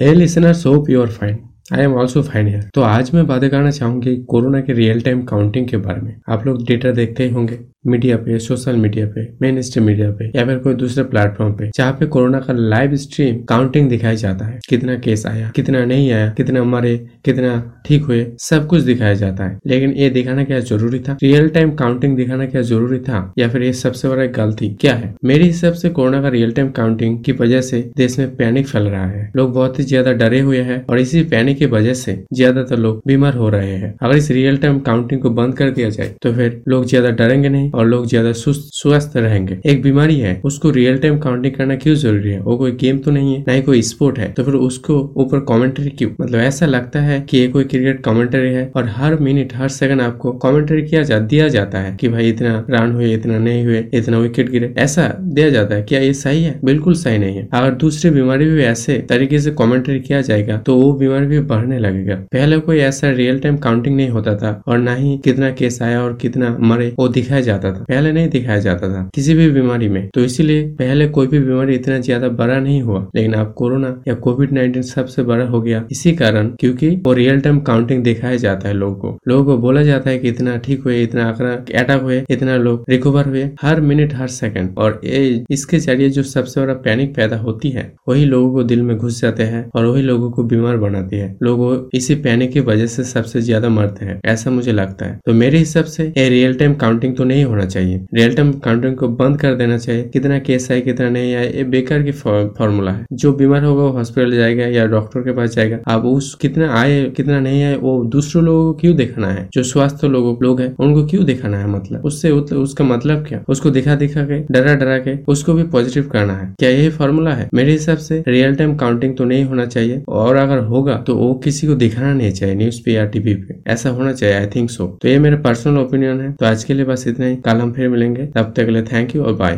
Hey listeners hope you are fine I am also fine year तो आज मैं बातें करना चाहूँगी कोरोना के रियल टाइम काउंटिंग के बारे में। आप लोग डेटा देखते ही होंगे मीडिया पे सोशल मीडिया पे मेन स्ट्रीम मीडिया पे, या फिर कोई दूसरे प्लेटफॉर्म पे, जहाँ पे कोरोना का लाइव स्ट्रीम काउंटिंग दिखाया जाता है। कितना केस आया, कितना नहीं आया, कितना मरे, कितना ठीक हुए, सब कुछ दिखाया जाता है। लेकिन ये दिखाना क्या ज़रूरी था? रियल टाइम काउंटिंग दिखाना क्या ज़रूरी था? या फिर ये सबसे बड़ा गलती क्या है? मेरे हिसाब से कोरोना का रियल टाइम काउंटिंग की वजह से देश में पैनिक फैल रहा है। लोग बहुत ही ज़्यादा डरे हुए हैं और इसी पैनिक की वजह से ज़्यादातर लोग बीमार हो रहे हैं। अगर इस रियल टाइम काउंटिंग को बंद कर दिया जाए तो फिर लोग ज़्यादा डरेंगे नहीं और लोग ज़्यादा स्वस्थ रहेंगे। एक बीमारी है, उसको रियल टाइम काउंटिंग करना क्यों ज़रूरी है? वो कोई गेम तो नहीं है, ना ही कोई स्पोर्ट है। तो फिर उसको ऊपर कॉमेंट्री क्यों? मतलब ऐसा लगता है कि ये कोई क्रिकेट कॉमेंट्री है और हर मिनट हर सेकंड आपको कॉमेंट्री किया जा, दिया जाता है कि भाई इतना रन हुए, इतना नहीं हुए, इतना विकेट गिरे। ऐसा दिया जाता है क्या ये सही है, बिल्कुल सही नहीं है। अगर दूसरी बीमारी भी ऐसे तरीके से कॉमेंट्री किया जाएगा तो वो बीमारी भी बढ़ने लगेगा। पहले कोई ऐसा रियल टाइम काउंटिंग नहीं होता था और ना ही कितना केस आया और कितना मरे, वो दिखाया जाता था। पहले नहीं दिखाया जाता था किसी भी बीमारी में। तो इसीलिए पहले कोई भी बीमारी इतना ज़्यादा बड़ा नहीं हुआ। लेकिन अब कोरोना या कोविड नाइन्टीन सबसे बड़ा हो गया इसी कारण क्योंकि वो रियल टाइम काउंटिंग दिखाया जाता है लोगों को। लोगों को बोला जाता है कि इतना ठीक हुए, इतना आंकड़ा अटैक हुए, इतना लोग रिकवर हुए हर मिनट हर सेकंड और इसके ज़रिए जो सबसे बड़ा पैनिक पैदा होती है, वही लोगों को दिल में घुस जाते हैं और वही लोगों को बीमार बनाती है। लोग इसी पैनिक की वजह से सबसे ज़्यादा मरते हैं, ऐसा मुझे लगता है। तो मेरे हिसाब से ये रियल टाइम काउंटिंग तो नहीं होना चाहिए। रियल टाइम काउंटिंग को बंद कर देना चाहिए, कितना केस है कितना नहीं है ये बेकार की फॉर्मूला है। जो बीमार होगा, वो हॉस्पिटल जाएगा या डॉक्टर के पास जाएगा। अब उस कितना आए, कितना नहीं आए, वो दूसरे लोगों को क्यों देखना है? जो स्वास्थ्य लोगों, लोग है, उनको क्यों दिखाना है मतलब? उससे उसका मतलब क्या? उसको दिखा दिखा के, डरा डरा के, उसको भी पॉजिटिव करना है। क्या यही फॉर्मूला है? मेरे हिसाब से रियल टाइम काउंटिंग तो नहीं होना चाहिए। और अगर होगा तो वो किसी को दिखाना नहीं चाहिए न्यूज़ पे या टीवी पे। ऐसा होना चाहिए आई थिंक सो तो ये मेरा पर्सनल ओपिनियन है। तो आज के लिए बस इतना ही। कल हम फिर मिलेंगे। तब तक के लिए थैंक यू और बाय